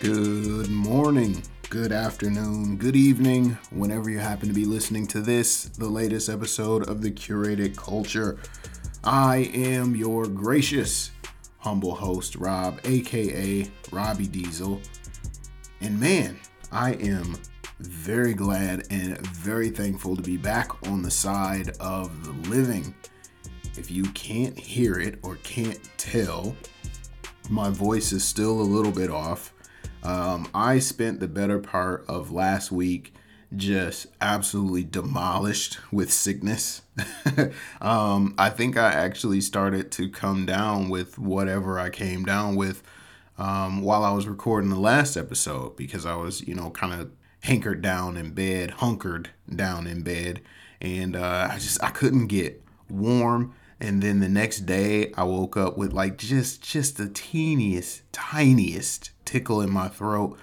Good morning, good afternoon, good evening, whenever you happen to be listening to this, the latest episode of the Curated Culture. I am your gracious, humble host, Rob, aka Robbie Diesel. And man, I am very glad and very thankful to be back on the side of the living. If you can't hear it or can't tell, my voice is still a little bit off. Um, I spent the better part of last week just absolutely demolished with sickness. um, I think I actually started to come down with whatever I came down with um, while I was recording the last episode because I was, you know, kind of hankered down in bed, hunkered down in bed, and uh, I just I couldn't get warm and then the next day I woke up with like just just the teeniest tiniest tickle in my throat.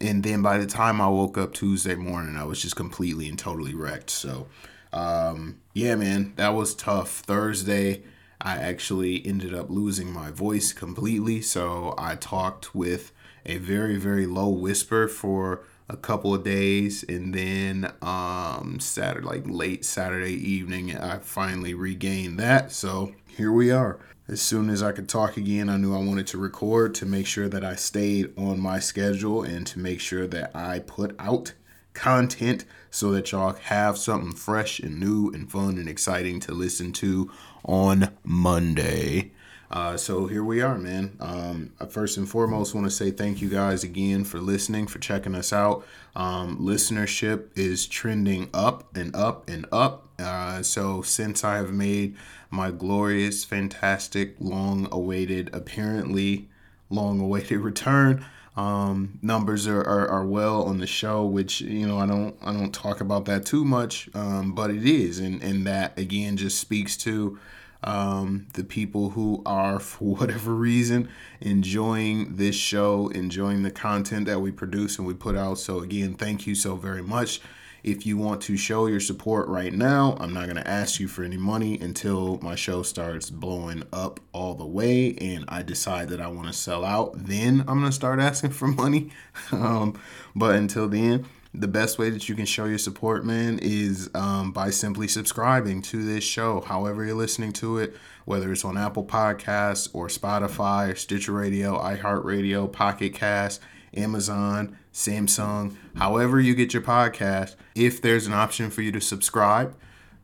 And then by the time I woke up Tuesday morning I was just completely and totally wrecked. So um, yeah man that was tough. Thursday I actually ended up losing my voice completely. So I talked with a very very low whisper for a couple of days and then um saturday like late saturday evening i finally regained that. So here we are. As soon as i could talk again i knew i wanted to record to make sure that i stayed on my schedule and to make sure that i put out content so that y'all have something fresh and new and fun and exciting to listen to on monday uh, so here we are, man. Um, first and foremost want to say thank you guys again for listening, for checking us out. Um, listenership is trending up and up and up. Uh, so since I have made my glorious, fantastic, long awaited, apparently long awaited return, um, numbers are, are, are, well on the show, which you know I don't I don't talk about that too much, um, but it is, and and that again just speaks to um, the people who are, for whatever reason, enjoying this show, enjoying the content that we produce and we put out. So, again, thank you so very much. If you want to show your support right now, I'm not going to ask you for any money until my show starts blowing up all the way and I decide that I want to sell out. Then I'm going to start asking for money. um, but until then, the best way that you can show your support, man, is um, by simply subscribing to this show, however you're listening to it, whether it's on Apple Podcasts or Spotify or Stitcher Radio, iHeartRadio, Pocket Cast, Amazon, Samsung, however you get your podcast. If there's an option for you to subscribe,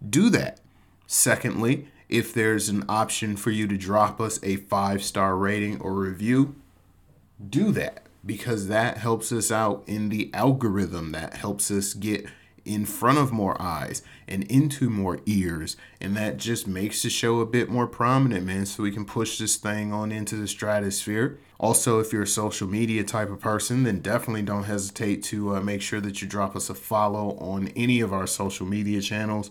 do that. Secondly, if there's an option for you to drop us a five star rating or review, do that because that helps us out in the algorithm that helps us get in front of more eyes and into more ears and that just makes the show a bit more prominent man so we can push this thing on into the stratosphere. Also if you're a social media type of person then definitely don't hesitate to uh, make sure that you drop us a follow on any of our social media channels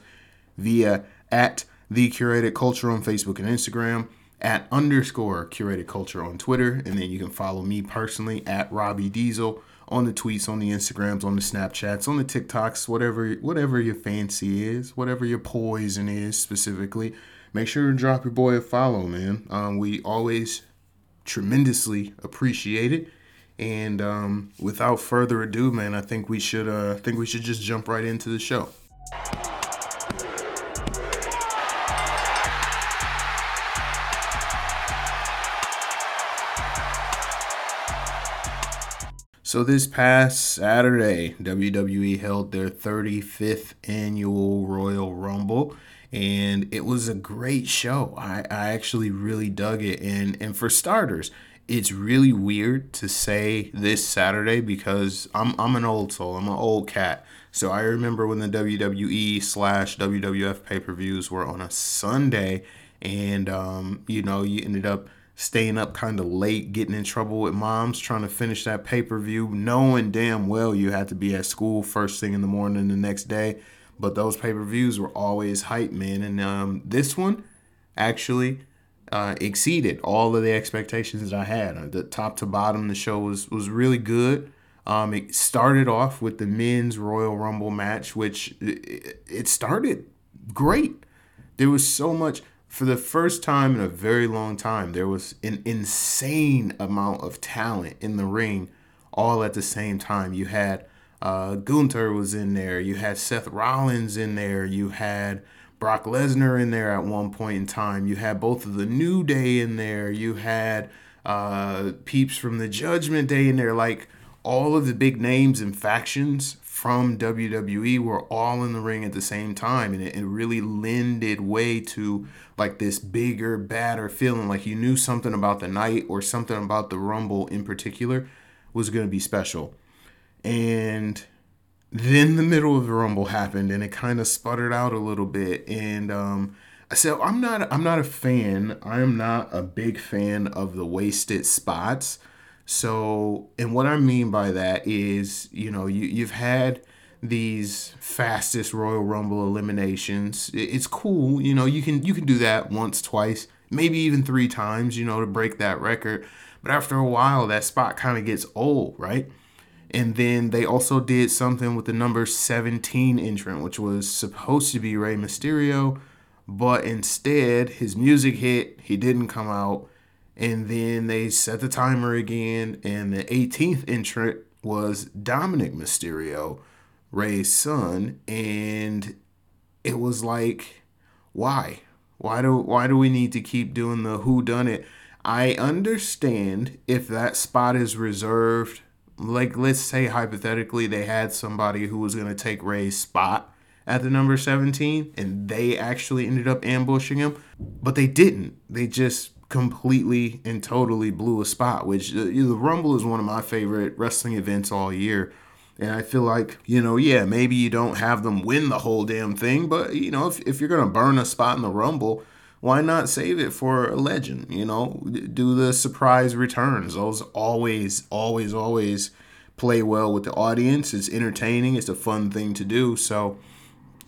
via at the curated culture on facebook and instagram at underscore curated culture on Twitter. And then you can follow me personally at Robbie Diesel on the tweets, on the Instagrams, on the Snapchats, on the TikToks, whatever whatever your fancy is, whatever your poison is specifically. Make sure to drop your boy a follow, man. Um, we always tremendously appreciate it. And um, without further ado, man, I think we should uh, I think we should just jump right into the show. So this past Saturday, WWE held their 35th annual Royal Rumble and it was a great show. I, I actually really dug it. And and for starters, it's really weird to say this Saturday because I'm I'm an old soul. I'm an old cat. So I remember when the WWE slash WWF pay per views were on a Sunday, and um, you know you ended up staying up kind of late, getting in trouble with moms, trying to finish that pay per view, knowing damn well you had to be at school first thing in the morning the next day. But those pay per views were always hype, man. And um, this one actually uh, exceeded all of the expectations that I had. Uh, the top to bottom, the show was was really good. Um, it started off with the men's Royal Rumble match, which it, it started great. There was so much for the first time in a very long time, there was an insane amount of talent in the ring all at the same time. You had uh, Gunther was in there. You had Seth Rollins in there. You had Brock Lesnar in there at one point in time. You had both of the New Day in there. You had uh, peeps from the Judgment Day in there. Like all of the big names and factions from WWE were all in the ring at the same time, and it, it really lended way to like this bigger, badder feeling. Like you knew something about the night or something about the Rumble in particular was going to be special. And then the middle of the Rumble happened, and it kind of sputtered out a little bit, and um, so I'm not I'm not a fan. I'm not a big fan of the wasted spots. So, and what I mean by that is, you know, you you've had these fastest Royal Rumble eliminations. It's cool, you know, you can you can do that once, twice, maybe even three times, you know, to break that record. But after a while, that spot kind of gets old, right? And then they also did something with the number 17 entrant, which was supposed to be Rey Mysterio, but instead his music hit, he didn't come out. And then they set the timer again, and the 18th entrant was Dominik Mysterio, Rey's son, and it was like, why? Why do why do we need to keep doing the who done it? I understand if that spot is reserved like let's say hypothetically they had somebody who was going to take Rey's spot at the number 17 and they actually ended up ambushing him, but they didn't. They just completely and totally blew a spot, which uh, the Rumble is one of my favorite wrestling events all year. And I feel like, you know, yeah, maybe you don't have them win the whole damn thing, but, you know, if, if you're going to burn a spot in the Rumble, why not save it for a legend? You know, do the surprise returns. Those always, always, always play well with the audience. It's entertaining. It's a fun thing to do. So,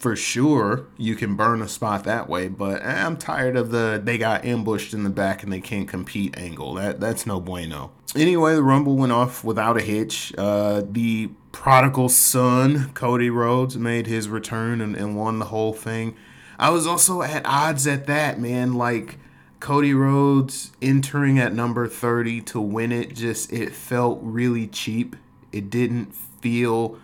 for sure, you can burn a spot that way. But I'm tired of the they got ambushed in the back and they can't compete angle. That that's no bueno. Anyway, the Rumble went off without a hitch. Uh, the prodigal son, Cody Rhodes, made his return and, and won the whole thing. I was also at odds at that, man. Like Cody Rhodes entering at number 30 to win it just it felt really cheap. It didn't feel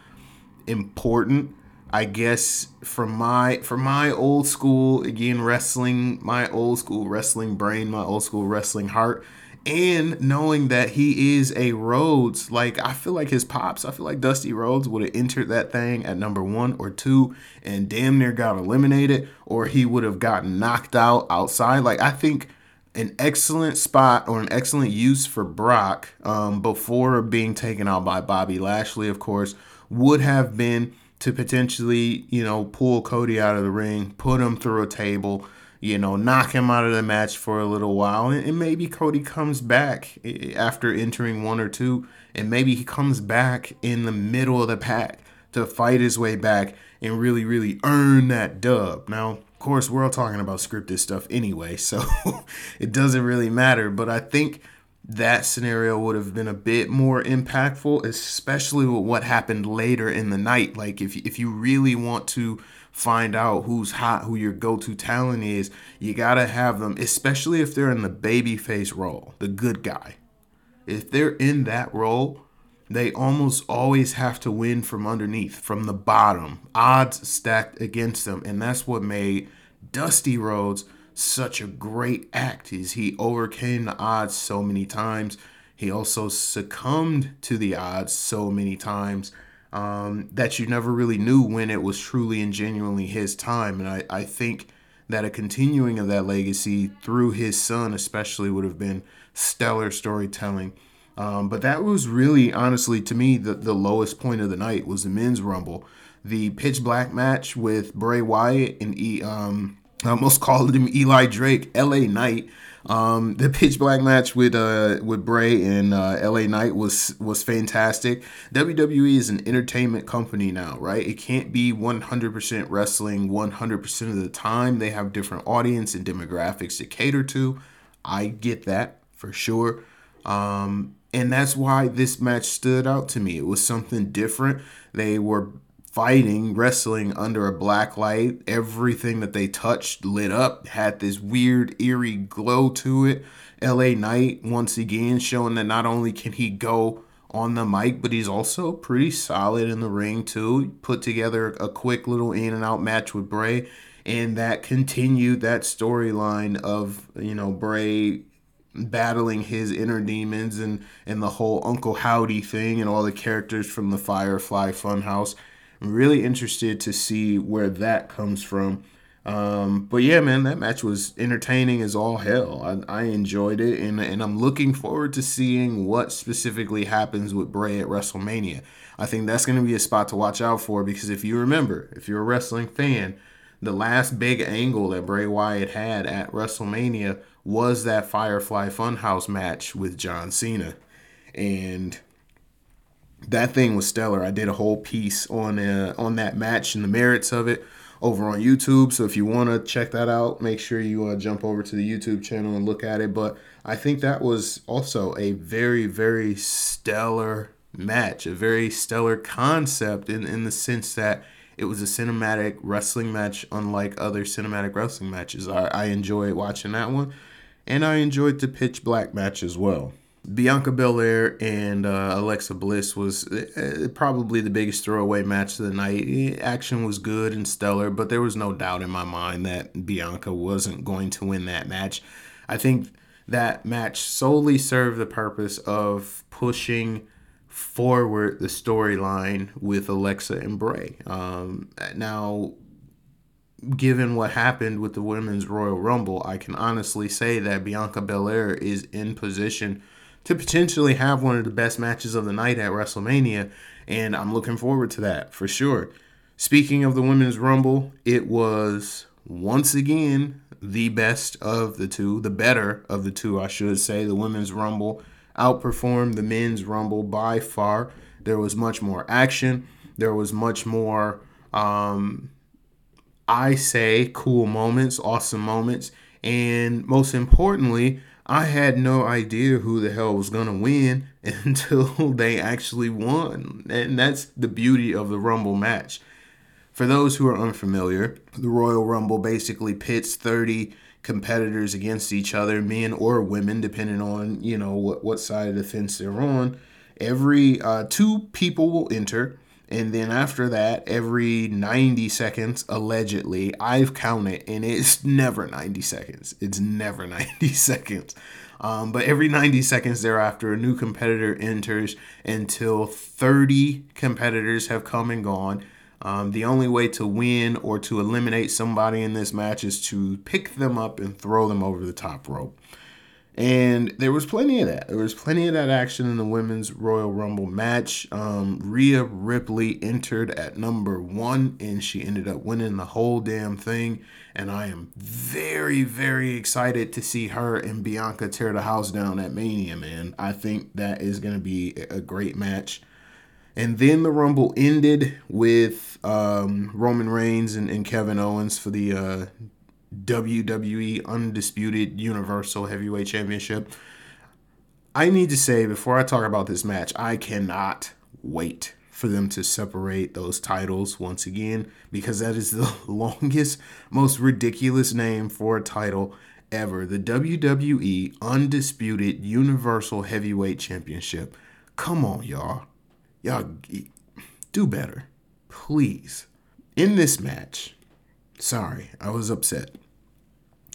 important. I guess for my for my old school again wrestling, my old school wrestling brain, my old school wrestling heart, and knowing that he is a Rhodes, like I feel like his pops, I feel like Dusty Rhodes would have entered that thing at number one or two and damn near got eliminated, or he would have gotten knocked out outside. Like I think an excellent spot or an excellent use for Brock um, before being taken out by Bobby Lashley, of course, would have been to potentially, you know, pull Cody out of the ring, put him through a table you know, knock him out of the match for a little while. And, and, maybe Cody comes back eh, eh, after entering one or two, and maybe he comes back in the middle of the pack to fight his way back and really, really earn that dub. Now, of course, we're all talking about scripted stuff anyway, so it doesn't really matter. But I think that scenario would have been a bit more impactful, especially with what happened later in the night. Like, if, if you really want to find out who's hot, who your go-to talent is, you gotta have them, especially if they're in the babyface role, the good guy. If they're in that role, they almost always have to win from underneath, from the bottom, odds stacked against them, and that's what made Dusty Rhodes such a great act. Is he overcame the odds so many times. He also succumbed to the odds so many times um, that you never really knew when it was truly and genuinely his time. And I, I think that a continuing of that legacy through his son, especially, would have been stellar storytelling. Um, but that was really, honestly, to me, the, the lowest point of the night was the men's rumble. The pitch black match with Bray Wyatt and e, um, I almost called him Eli Drake, LA Knight. Um, the pitch black match with uh with Bray and uh, LA Knight was was fantastic. WWE is an entertainment company now, right? It can't be 100% wrestling 100% of the time. They have different audience and demographics to cater to. I get that for sure. Um, and that's why this match stood out to me. It was something different. They were fighting, wrestling under a black light. Everything that they touched lit up, had this weird, eerie glow to it. LA Knight, once again, showing that not only can he go on the mic, but he's also pretty solid in the ring too. Put together a quick little in and out match with Bray, and that continued that storyline of you know Bray battling his inner demons and and the whole Uncle Howdy thing and all the characters from the Firefly Funhouse. I'm really interested to see where that comes from. Um, but yeah, man, that match was entertaining as all hell. I, I enjoyed it, and, and I'm looking forward to seeing what specifically happens with Bray at WrestleMania. I think that's going to be a spot to watch out for because if you remember, if you're a wrestling fan, the last big angle that Bray Wyatt had at WrestleMania was that Firefly Funhouse match with John Cena. And that thing was stellar. I did a whole piece on uh, on that match and the merits of it over on YouTube. So if you want to check that out, make sure you uh, jump over to the YouTube channel and look at it. But I think that was also a very, very stellar match, a very stellar concept in, in the sense that it was a cinematic wrestling match, unlike other cinematic wrestling matches. I, I enjoyed watching that one, and I enjoyed the pitch black match as well. Bianca Belair and uh, Alexa Bliss was uh, probably the biggest throwaway match of the night. Action was good and stellar, but there was no doubt in my mind that Bianca wasn't going to win that match. I think that match solely served the purpose of pushing forward the storyline with Alexa and Bray. Um, now, given what happened with the Women's Royal Rumble, I can honestly say that Bianca Belair is in position to potentially have one of the best matches of the night at WrestleMania, and I'm looking forward to that for sure. Speaking of the Women's Rumble, it was once again the best of the two, the better of the two, I should say. The Women's Rumble outperformed the Men's Rumble by far. There was much more action. There was much more, um, I say, cool moments, awesome moments. And most importantly, I had no idea who the hell was going to win until they actually won. And that's the beauty of the Rumble match. For those who are unfamiliar, the Royal Rumble basically pits 30 competitors against each other, men or women, depending on, you know, what, what side of the fence they're on. Every uh, two people will enter and then after that, every 90 seconds, allegedly, I've counted, and it's never 90 seconds. It's never 90 seconds. Um, but every 90 seconds thereafter, a new competitor enters until 30 competitors have come and gone. Um, the only way to win or to eliminate somebody in this match is to pick them up and throw them over the top rope. And there was plenty of that. There was plenty of that action in the women's Royal Rumble match. Um, Rhea Ripley entered at number one, and she ended up winning the whole damn thing. And I am very, very excited to see her and Bianca tear the house down at Mania, man. I think that is going to be a great match. And then the Rumble ended with um, Roman Reigns and, and, Kevin Owens for the uh, WWE Undisputed Universal Heavyweight Championship. I need to say before I talk about this match, I cannot wait for them to separate those titles once again because that is the longest, most ridiculous name for a title ever. The WWE Undisputed Universal Heavyweight Championship. Come on, y'all. Y'all do better. Please. In this match, sorry, I was upset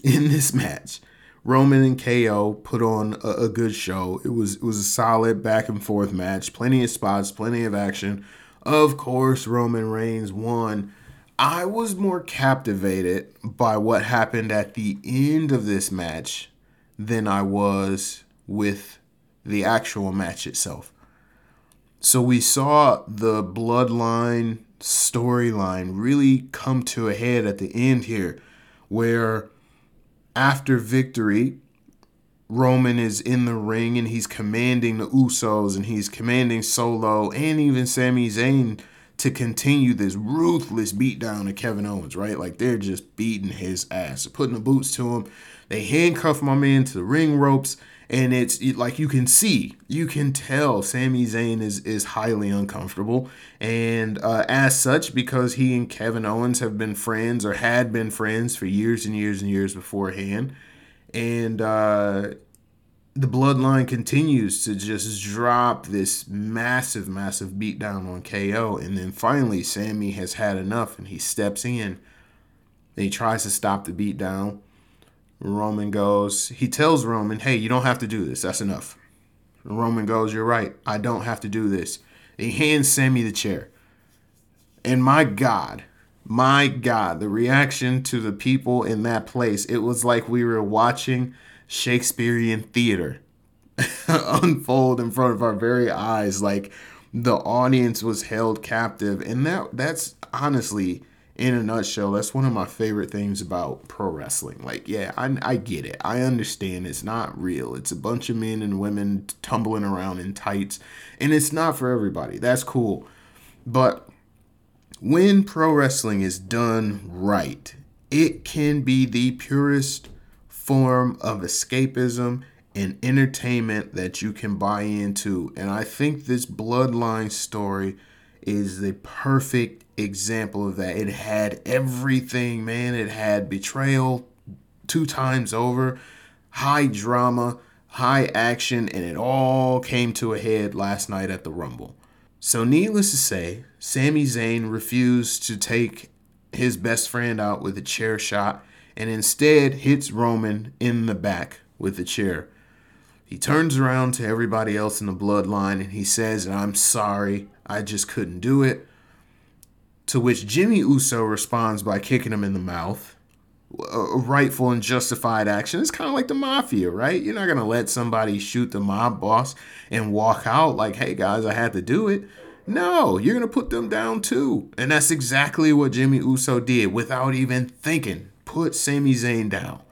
in this match. Roman and KO put on a, a, good show. It was it was a solid back and forth match. Plenty of spots, plenty of action. Of course, Roman Reigns won. I was more captivated by what happened at the end of this match than I was with the actual match itself. So we saw the bloodline storyline really come to a head at the end here, where after victory, Roman is in the ring and he's commanding the Usos and he's commanding Solo and even Sami Zayn to continue this ruthless beatdown of Kevin Owens, right? Like they're just beating his ass, putting the boots to him. They handcuff my man to the ring ropes, and it's like you can see, you can tell Sami Zayn is is highly uncomfortable, and uh, as such, because he and Kevin Owens have been friends or had been friends for years and years and years beforehand, and uh, the bloodline continues to just drop this massive, massive beatdown on KO. And then finally, Sami has had enough and he steps in and he tries to stop the beatdown. Roman goes, he tells Roman, hey, you don't have to do this. That's enough. Roman goes, you're right. I don't have to do this. He hands Sami the chair. And my God, my God, the reaction to the people in that place, it was like we were watching Shakespearean theater unfold in front of our very eyes. Like the audience was held captive. And that that's honestly in a nutshell, that's one of my favorite things about pro wrestling. Like, yeah, I, I get it. I understand it's not real. It's a bunch of men and women tumbling around in tights, and it's not for everybody. That's cool. But when pro wrestling is done right, it can be the purest form of escapism and entertainment that you can buy into. And I think this bloodline story is the perfect example of that. It had everything, man. It had betrayal two times over, high drama, high action, and it all came to a head last night at the Rumble. So, needless to say, Sami Zayn refused to take his best friend out with a chair shot and instead hits Roman in the back with a chair. He turns around to everybody else in the bloodline and he says, I'm sorry, I just couldn't do it. To which Jimmy Uso responds by kicking him in the mouth. A rightful and justified action. It's kind of like the mafia, right? You're not going to let somebody shoot the mob boss and walk out like, hey guys, I had to do it. No, you're going to put them down too. And that's exactly what Jimmy Uso did without even thinking. Put Sami Zayn down.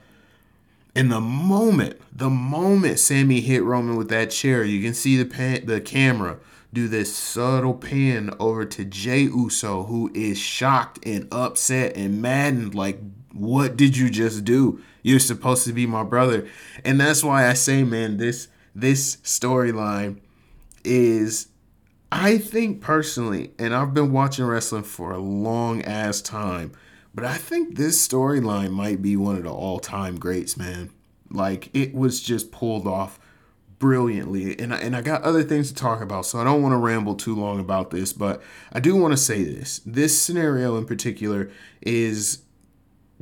And the moment, the moment Sami hit Roman with that chair, you can see the pan, the camera do this subtle pan over to Jey Uso, who is shocked and upset and maddened. Like, what did you just do? You're supposed to be my brother. And that's why I say, man, this this storyline is I think personally, and I've been watching wrestling for a long ass time, but I think this storyline might be one of the all-time greats, man. Like it was just pulled off brilliantly. And I, and I got other things to talk about, so I don't want to ramble too long about this, but I do want to say this. This scenario in particular is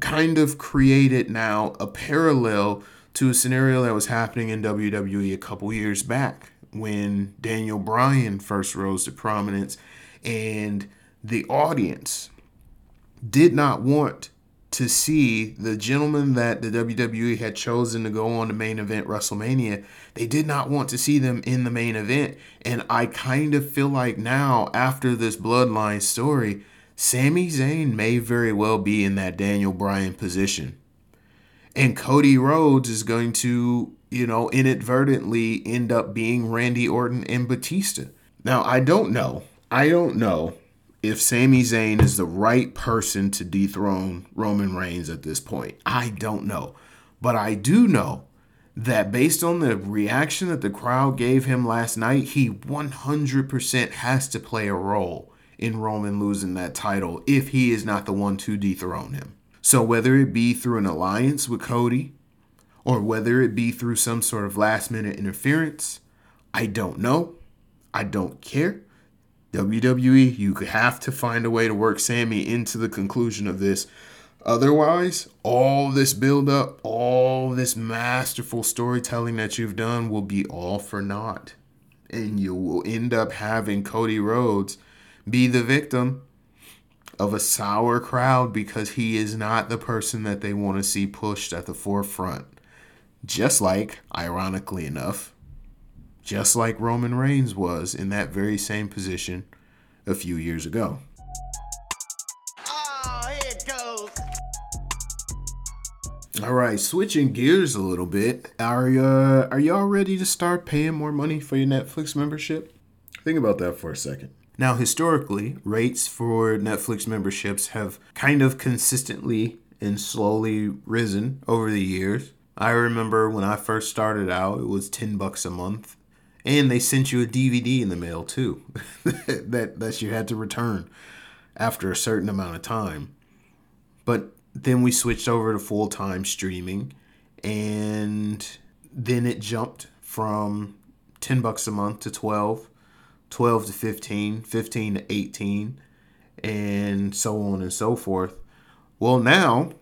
kind of created now a parallel to a scenario that was happening in WWE a couple years back when Daniel Bryan first rose to prominence and the audience did not want to see the gentleman that the WWE had chosen to go on the main event WrestleMania. They did not want to see them in the main event. And I kind of feel like now, after this bloodline story, Sami Zayn may very well be in that Daniel Bryan position. And Cody Rhodes is going to, you know, inadvertently end up being Randy Orton and Batista. Now, I don't know. I don't know if Sami Zayn is the right person to dethrone Roman Reigns at this point. I don't know. But I do know that based on the reaction that the crowd gave him last night, he 100% has to play a role in Roman losing that title if he is not the one to dethrone him. So whether it be through an alliance with Cody or whether it be through some sort of last minute interference, I don't know. I don't care. WWE, you have to find a way to work Sami into the conclusion of this. Otherwise, all this build up, all this masterful storytelling that you've done will be all for naught. And you will end up having Cody Rhodes be the victim of a sour crowd because he is not the person that they want to see pushed at the forefront. Just like, ironically enough, just like Roman Reigns was in that very same position a few years ago. Oh, here it goes. All right, switching gears a little bit. Are uh, are y'all ready to start paying more money for your Netflix membership? Think about that for a second. Now, historically, rates for Netflix memberships have kind of consistently and slowly risen over the years. I remember when I first started out, it was 10 bucks a month and they sent you a DVD in the mail too that that you had to return after a certain amount of time. But then we switched over to full-time streaming and then it jumped from 10 bucks a month to 12, 12 to 15, 15 to 18, and so on and so forth. Well, now,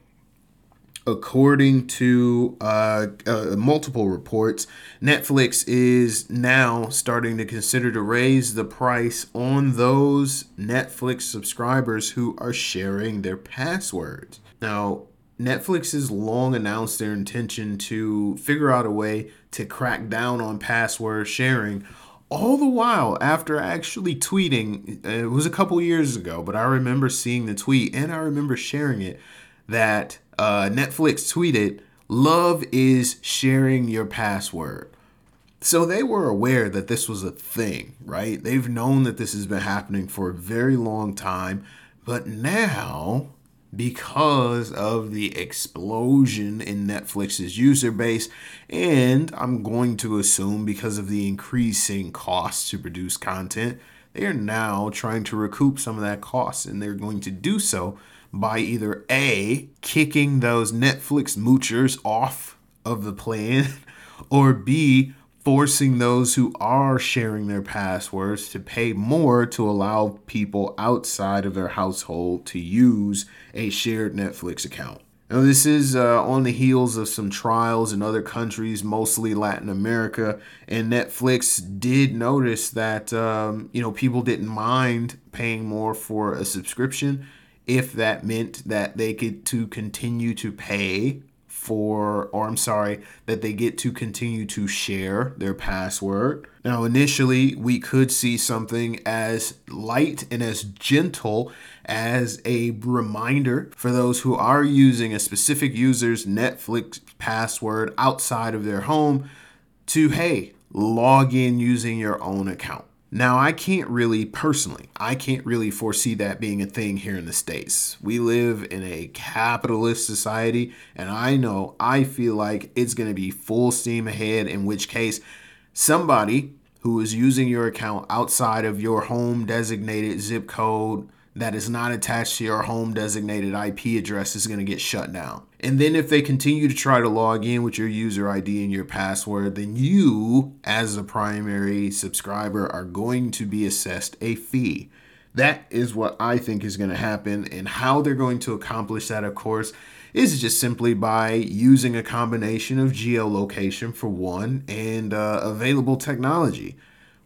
according to uh, uh, multiple reports, Netflix is now starting to consider to raise the price on those Netflix subscribers who are sharing their passwords. Now, Netflix has long announced their intention to figure out a way to crack down on password sharing. All the while, after actually tweeting, uh, it was a couple years ago, but I remember seeing the tweet and I remember sharing it that uh, Netflix tweeted, Love is sharing your password. So they were aware that this was a thing, right? They've known that this has been happening for a very long time, but now because of the explosion in Netflix's user base, and I'm going to assume because of the increasing costs to produce content, they are now trying to recoup some of that cost, and they're going to do so by either A, kicking those Netflix moochers off of the plan, or B, forcing those who are sharing their passwords to pay more to allow people outside of their household to use a shared Netflix account. Now, this is uh, on the heels of some trials in other countries, mostly Latin America, and Netflix did notice that um, you know people didn't mind paying more for a subscription if that meant that they could to continue to pay for, or I'm sorry, that they get to continue to share their password. Now, initially, we could see something as light and as gentle as a reminder for those who are using a specific user's Netflix password outside of their home to, hey, log in using your own account. Now, I can't really, personally, I can't really foresee that being a thing here in the States. We live in a capitalist society, and I know I feel like it's going to be full steam ahead, in which case, somebody who is using your account outside of your home designated zip code that is not attached to your home designated IP address is going to get shut down. And then if they continue to try to log in with your user ID and your password, then you, as a primary subscriber, are going to be assessed a fee. That is what I think is going to happen. And how they're going to accomplish that, of course, is just simply by using a combination of geolocation for one and uh, available technology.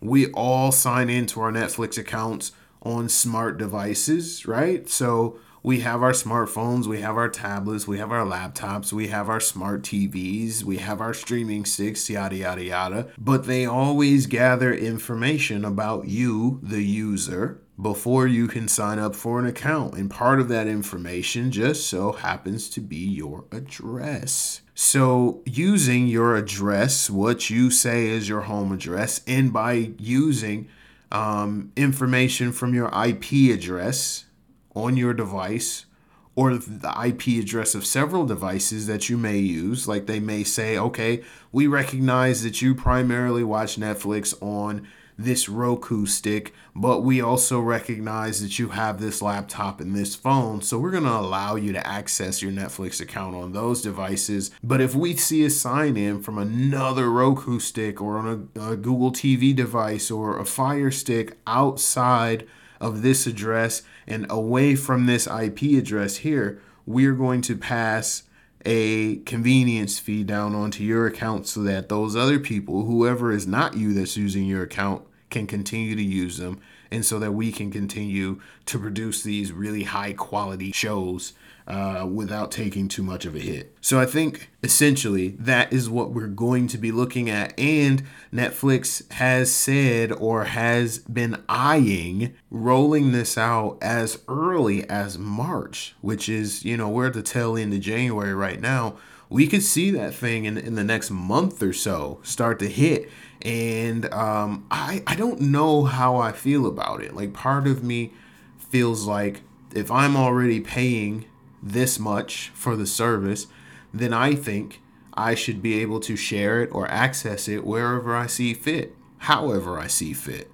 We all sign into our Netflix accounts on smart devices, right? So we have our smartphones, we have our tablets, we have our laptops, we have our smart TVs, we have our streaming sticks, yada, yada, yada. But they always gather information about you, the user, before you can sign up for an account. And part of that information just so happens to be your address. So, using your address, what you say is your home address, and by using um, information from your IP address on your device or the IP address of several devices that you may use. Like they may say, okay, we recognize that you primarily watch Netflix on this Roku stick, but we also recognize that you have this laptop and this phone. So we're going to allow you to access your Netflix account on those devices. But if we see a sign in from another Roku stick or on a, a Google TV device or a Fire Stick outside of this address and away from this IP address here, we're going to pass a convenience fee down onto your account so that those other people, whoever is not you that's using your account, can continue to use them and so that we can continue to produce these really high quality shows uh, without taking too much of a hit. So I think essentially that is what we're going to be looking at. And Netflix has said or has been eyeing rolling this out as early as March, which is, you know, we're at the tail end of January right now. We could see that thing in, in the next month or so start to hit. And um, I, I don't know how I feel about it. Like, part of me feels like if I'm already paying this much for the service, then I think I should be able to share it or access it wherever I see fit, however I see fit.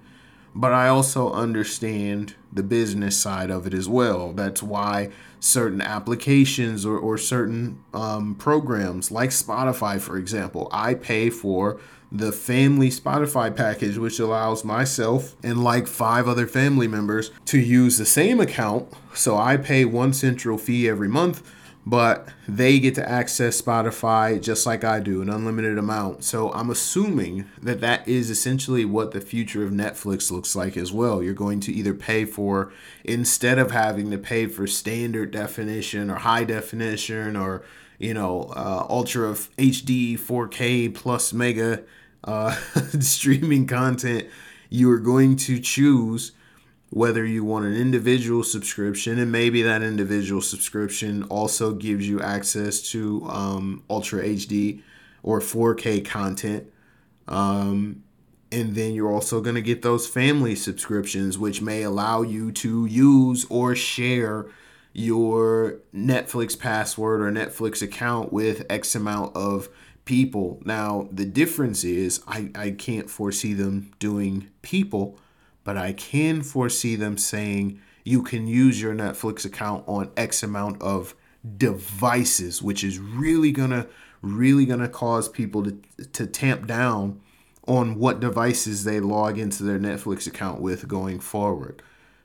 but I also understand the business side of it as well. That's why certain applications or, or certain um, programs, like Spotify, for example, I pay for the family Spotify package, which allows myself and like five other family members to use the same account. So I pay one central fee every month but they get to access Spotify just like I do, an unlimited amount. So I'm assuming that that is essentially what the future of Netflix looks like as well. You're going to either pay for, instead of having to pay for standard definition or high definition or, you know, uh, ultra HD 4K plus mega uh, streaming content, you are going to choose whether you want an individual subscription and maybe that individual subscription also gives you access to um, ultra hd or 4k content. Um, and then you're also going to get those family subscriptions which may allow you to use or share your netflix password or netflix account with x amount of people. Now the difference is i, I can't foresee them doing people but I can foresee them saying you can use your Netflix account on X amount of devices, which is really gonna really gonna cause people to to tamp down on what devices they log into their Netflix account with going forward.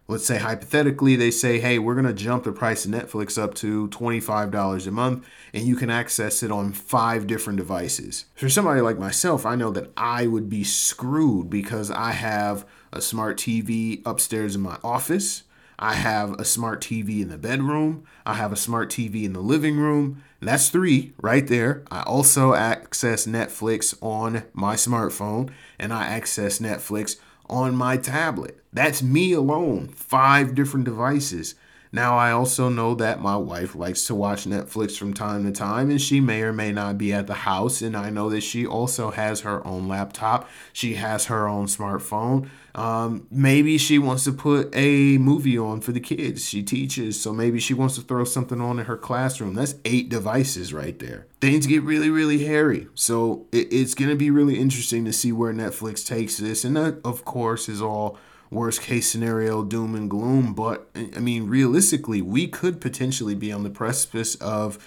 Let's say hypothetically they say, "Hey, we're going to jump the price of Netflix up to $25 a month and you can access it on 5 different devices." For somebody like myself, I know that I would be screwed because I have a smart TV upstairs in my office. I have a smart TV in the bedroom. I have a smart TV in the living room. That's three right there. I also access Netflix on my smartphone and I access Netflix on my tablet. That's me alone, five different devices. Now, I also know that my wife likes to watch Netflix from time to time, and she may or may not be at the house. And I know that she also has her own laptop, she has her own smartphone. Um, maybe she wants to put a movie on for the kids. She teaches, so maybe she wants to throw something on in her classroom. That's eight devices right there. Things get really, really hairy. So it, it's going to be really interesting to see where Netflix takes this. And that, of course, is all worst case scenario doom and gloom. But I mean, realistically, we could potentially be on the precipice of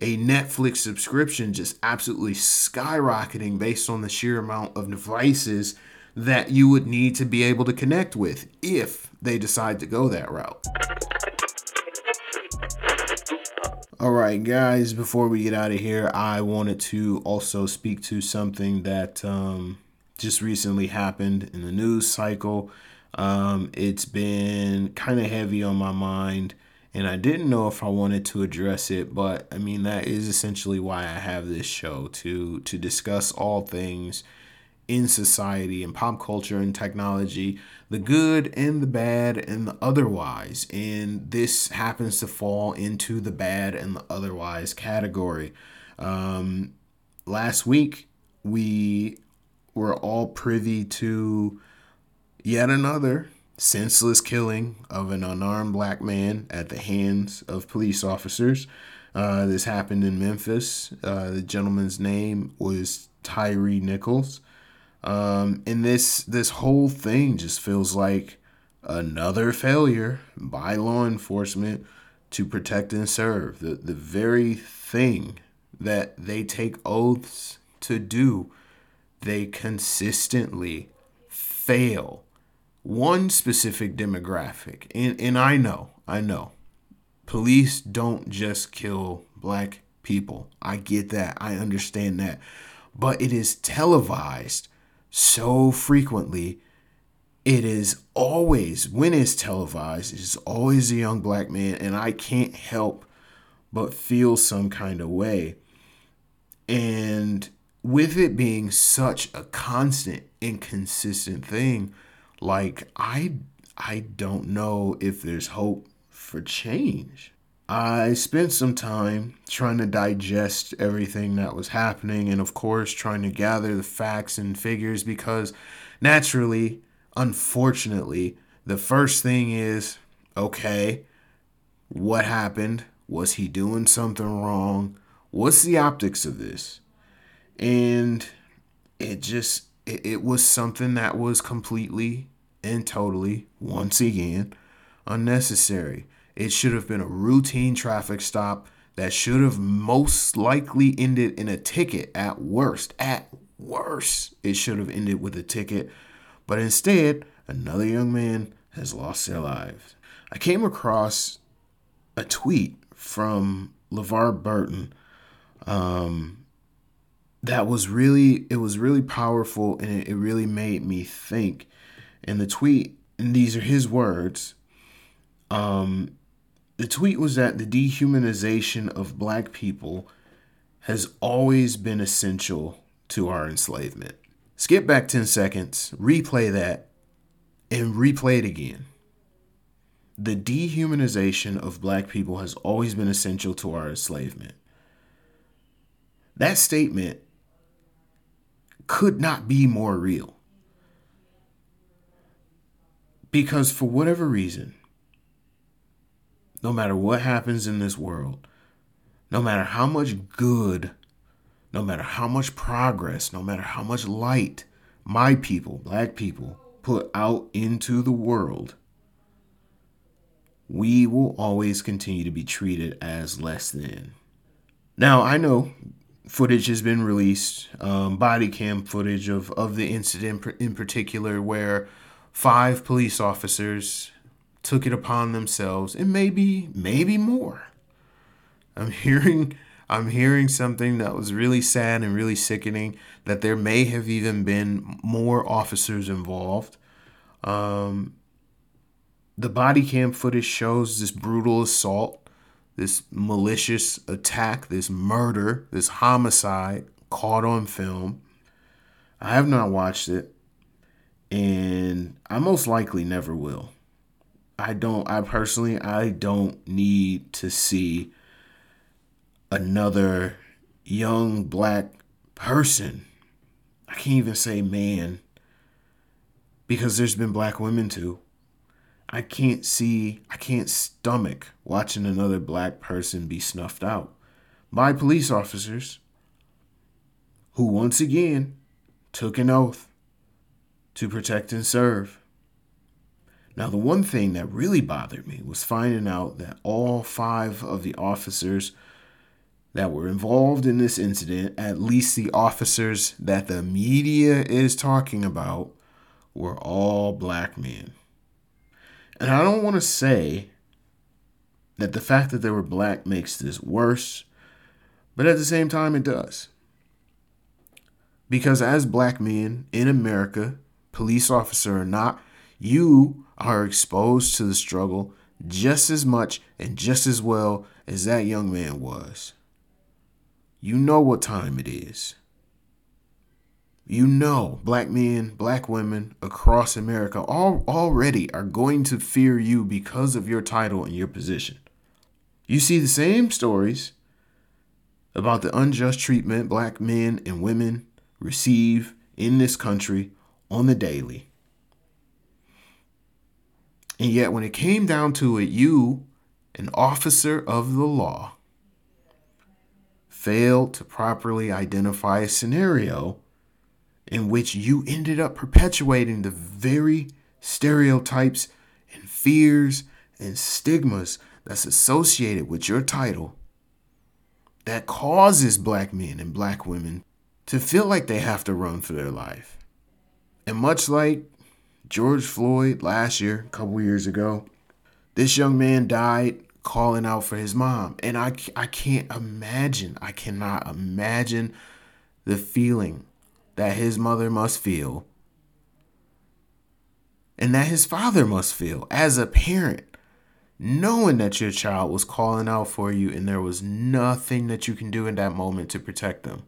a Netflix subscription just absolutely skyrocketing based on the sheer amount of devices that you would need to be able to connect with if they decide to go that route. All right, guys, before we get out of here, I wanted to also speak to something that um, just recently happened in the news cycle. Um, it's been kind of heavy on my mind, and I didn't know if I wanted to address it, but I mean that is essentially why I have this show to to discuss all things in society and pop culture and technology, the good and the bad and the otherwise. And this happens to fall into the bad and the otherwise category. Um, last week, we were all privy to yet another senseless killing of an unarmed black man at the hands of police officers. Uh, this happened in Memphis. Uh, the gentleman's name was Tyre Nichols. Um, and this this whole thing just feels like another failure by law enforcement to protect and serve. The the very thing that they take oaths to do, they consistently fail one specific demographic. And and I know, I know. Police don't just kill black people. I get that. I understand that. But it is televised so frequently. It is always, when it's televised, it is always a young black man, and I can't help but feel some kind of way. And with it being such a constant and consistent thing, like I I don't know if there's hope for change. I spent some time trying to digest everything that was happening and, of course, trying to gather the facts and figures because naturally, unfortunately, the first thing is okay, what happened? Was he doing something wrong? What's the optics of this? And it just, it, it was something that was completely and totally, once again, unnecessary. It should have been a routine traffic stop that should have most likely ended in a ticket at worst. At worst, it should have ended with a ticket. But instead, another young man has lost their lives. I came across a tweet from LeVar Burton um, that was really it was really powerful and it, it really made me think. And the tweet, and these are his words. Um, the tweet was that the dehumanization of black people has always been essential to our enslavement. Skip back 10 seconds, replay that, and replay it again. The dehumanization of black people has always been essential to our enslavement. That statement could not be more real. Because for whatever reason, no matter what happens in this world, no matter how much good, no matter how much progress, no matter how much light my people, black people, put out into the world, we will always continue to be treated as less than. Now, I know footage has been released, um, body cam footage of, of the incident in particular, where five police officers took it upon themselves, and maybe maybe more. I'm hearing I'm hearing something that was really sad and really sickening that there may have even been more officers involved. Um, the body cam footage shows this brutal assault, this malicious attack, this murder, this homicide caught on film. I have not watched it, and I most likely never will. I don't I personally I don't need to see another young black person. I can't even say man because there's been black women too. I can't see I can't stomach watching another black person be snuffed out by police officers who once again took an oath to protect and serve. Now, the one thing that really bothered me was finding out that all five of the officers that were involved in this incident, at least the officers that the media is talking about, were all black men. And I don't want to say that the fact that they were black makes this worse, but at the same time, it does. Because as black men in America, police officer or not, you are exposed to the struggle just as much and just as well as that young man was. You know what time it is. You know, black men, black women across America all already are going to fear you because of your title and your position. You see the same stories about the unjust treatment black men and women receive in this country on the daily. And yet, when it came down to it, you, an officer of the law, failed to properly identify a scenario in which you ended up perpetuating the very stereotypes and fears and stigmas that's associated with your title that causes black men and black women to feel like they have to run for their life. And much like George Floyd last year, a couple years ago, this young man died calling out for his mom. And I, I can't imagine, I cannot imagine the feeling that his mother must feel and that his father must feel as a parent, knowing that your child was calling out for you and there was nothing that you can do in that moment to protect them.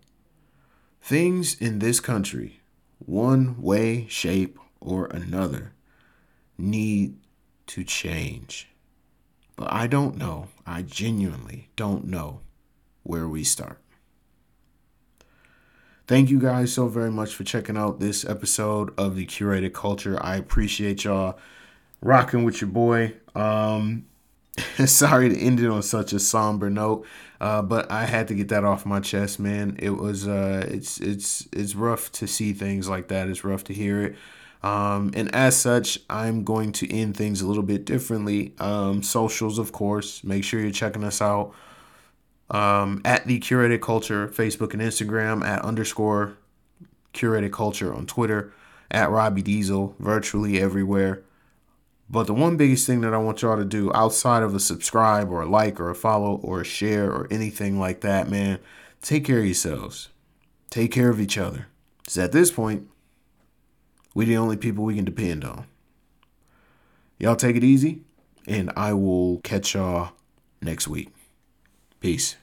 Things in this country, one way, shape, or another need to change. But I don't know. I genuinely don't know where we start. Thank you guys so very much for checking out this episode of the Curated Culture. I appreciate y'all rocking with your boy. Um, sorry to end it on such a somber note, uh, but I had to get that off my chest, man. It was uh, it's it's it's rough to see things like that. It's rough to hear it. Um, and as such, I'm going to end things a little bit differently. Um, socials, of course. Make sure you're checking us out um, at the Curated Culture, Facebook and Instagram, at underscore Curated Culture on Twitter, at Robbie Diesel, virtually everywhere. But the one biggest thing that I want y'all to do outside of a subscribe or a like or a follow or a share or anything like that, man, take care of yourselves. Take care of each other. Because at this point, we're the only people we can depend on. Y'all take it easy, and I will catch y'all next week. Peace.